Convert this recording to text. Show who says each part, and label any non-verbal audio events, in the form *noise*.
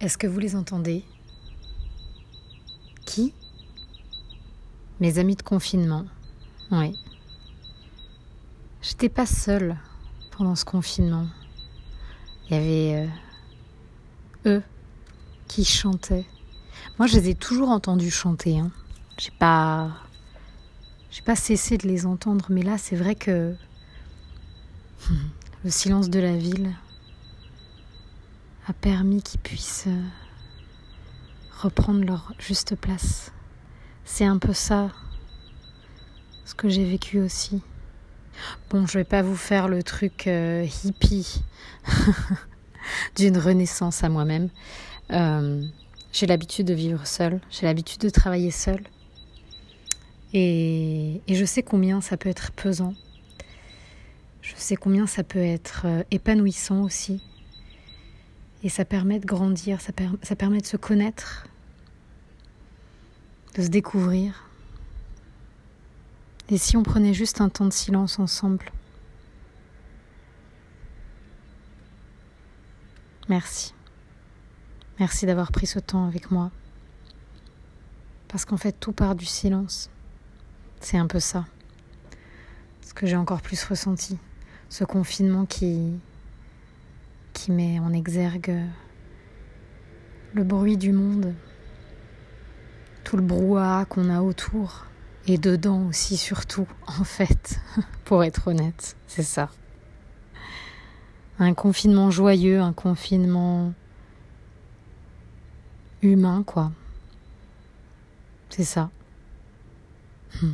Speaker 1: Est-ce que vous les entendez? Qui? Mes amis de confinement. Oui. J'étais pas seule pendant ce confinement. Il y avait euh, eux qui chantaient. Moi, je les ai toujours entendus chanter. Hein. J'ai pas, j'ai pas cessé de les entendre, mais là, c'est vrai que le silence de la ville a permis qu'ils puissent euh, reprendre leur juste place. C'est un peu ça, ce que j'ai vécu aussi. Bon, je vais pas vous faire le truc euh, hippie *laughs* d'une renaissance à moi-même. Euh, j'ai l'habitude de vivre seule, j'ai l'habitude de travailler seule. Et, et, je sais combien ça peut être pesant. Je sais combien ça peut être épanouissant aussi. Et ça permet de grandir, ça, permet de se connaître, de se découvrir. Et si on prenait juste un temps de silence ensemble? Merci. Merci d'avoir pris ce temps avec moi. Parce qu'en fait, tout part du silence. C'est un peu ça. Ce que j'ai encore plus ressenti. Ce confinement qui, qui met en exergue le bruit du monde, tout le brouhaha qu'on a autour et dedans aussi surtout en fait, *laughs* pour être honnête, c'est ça. Un confinement joyeux, un confinement humain quoi. C'est ça. Hmm.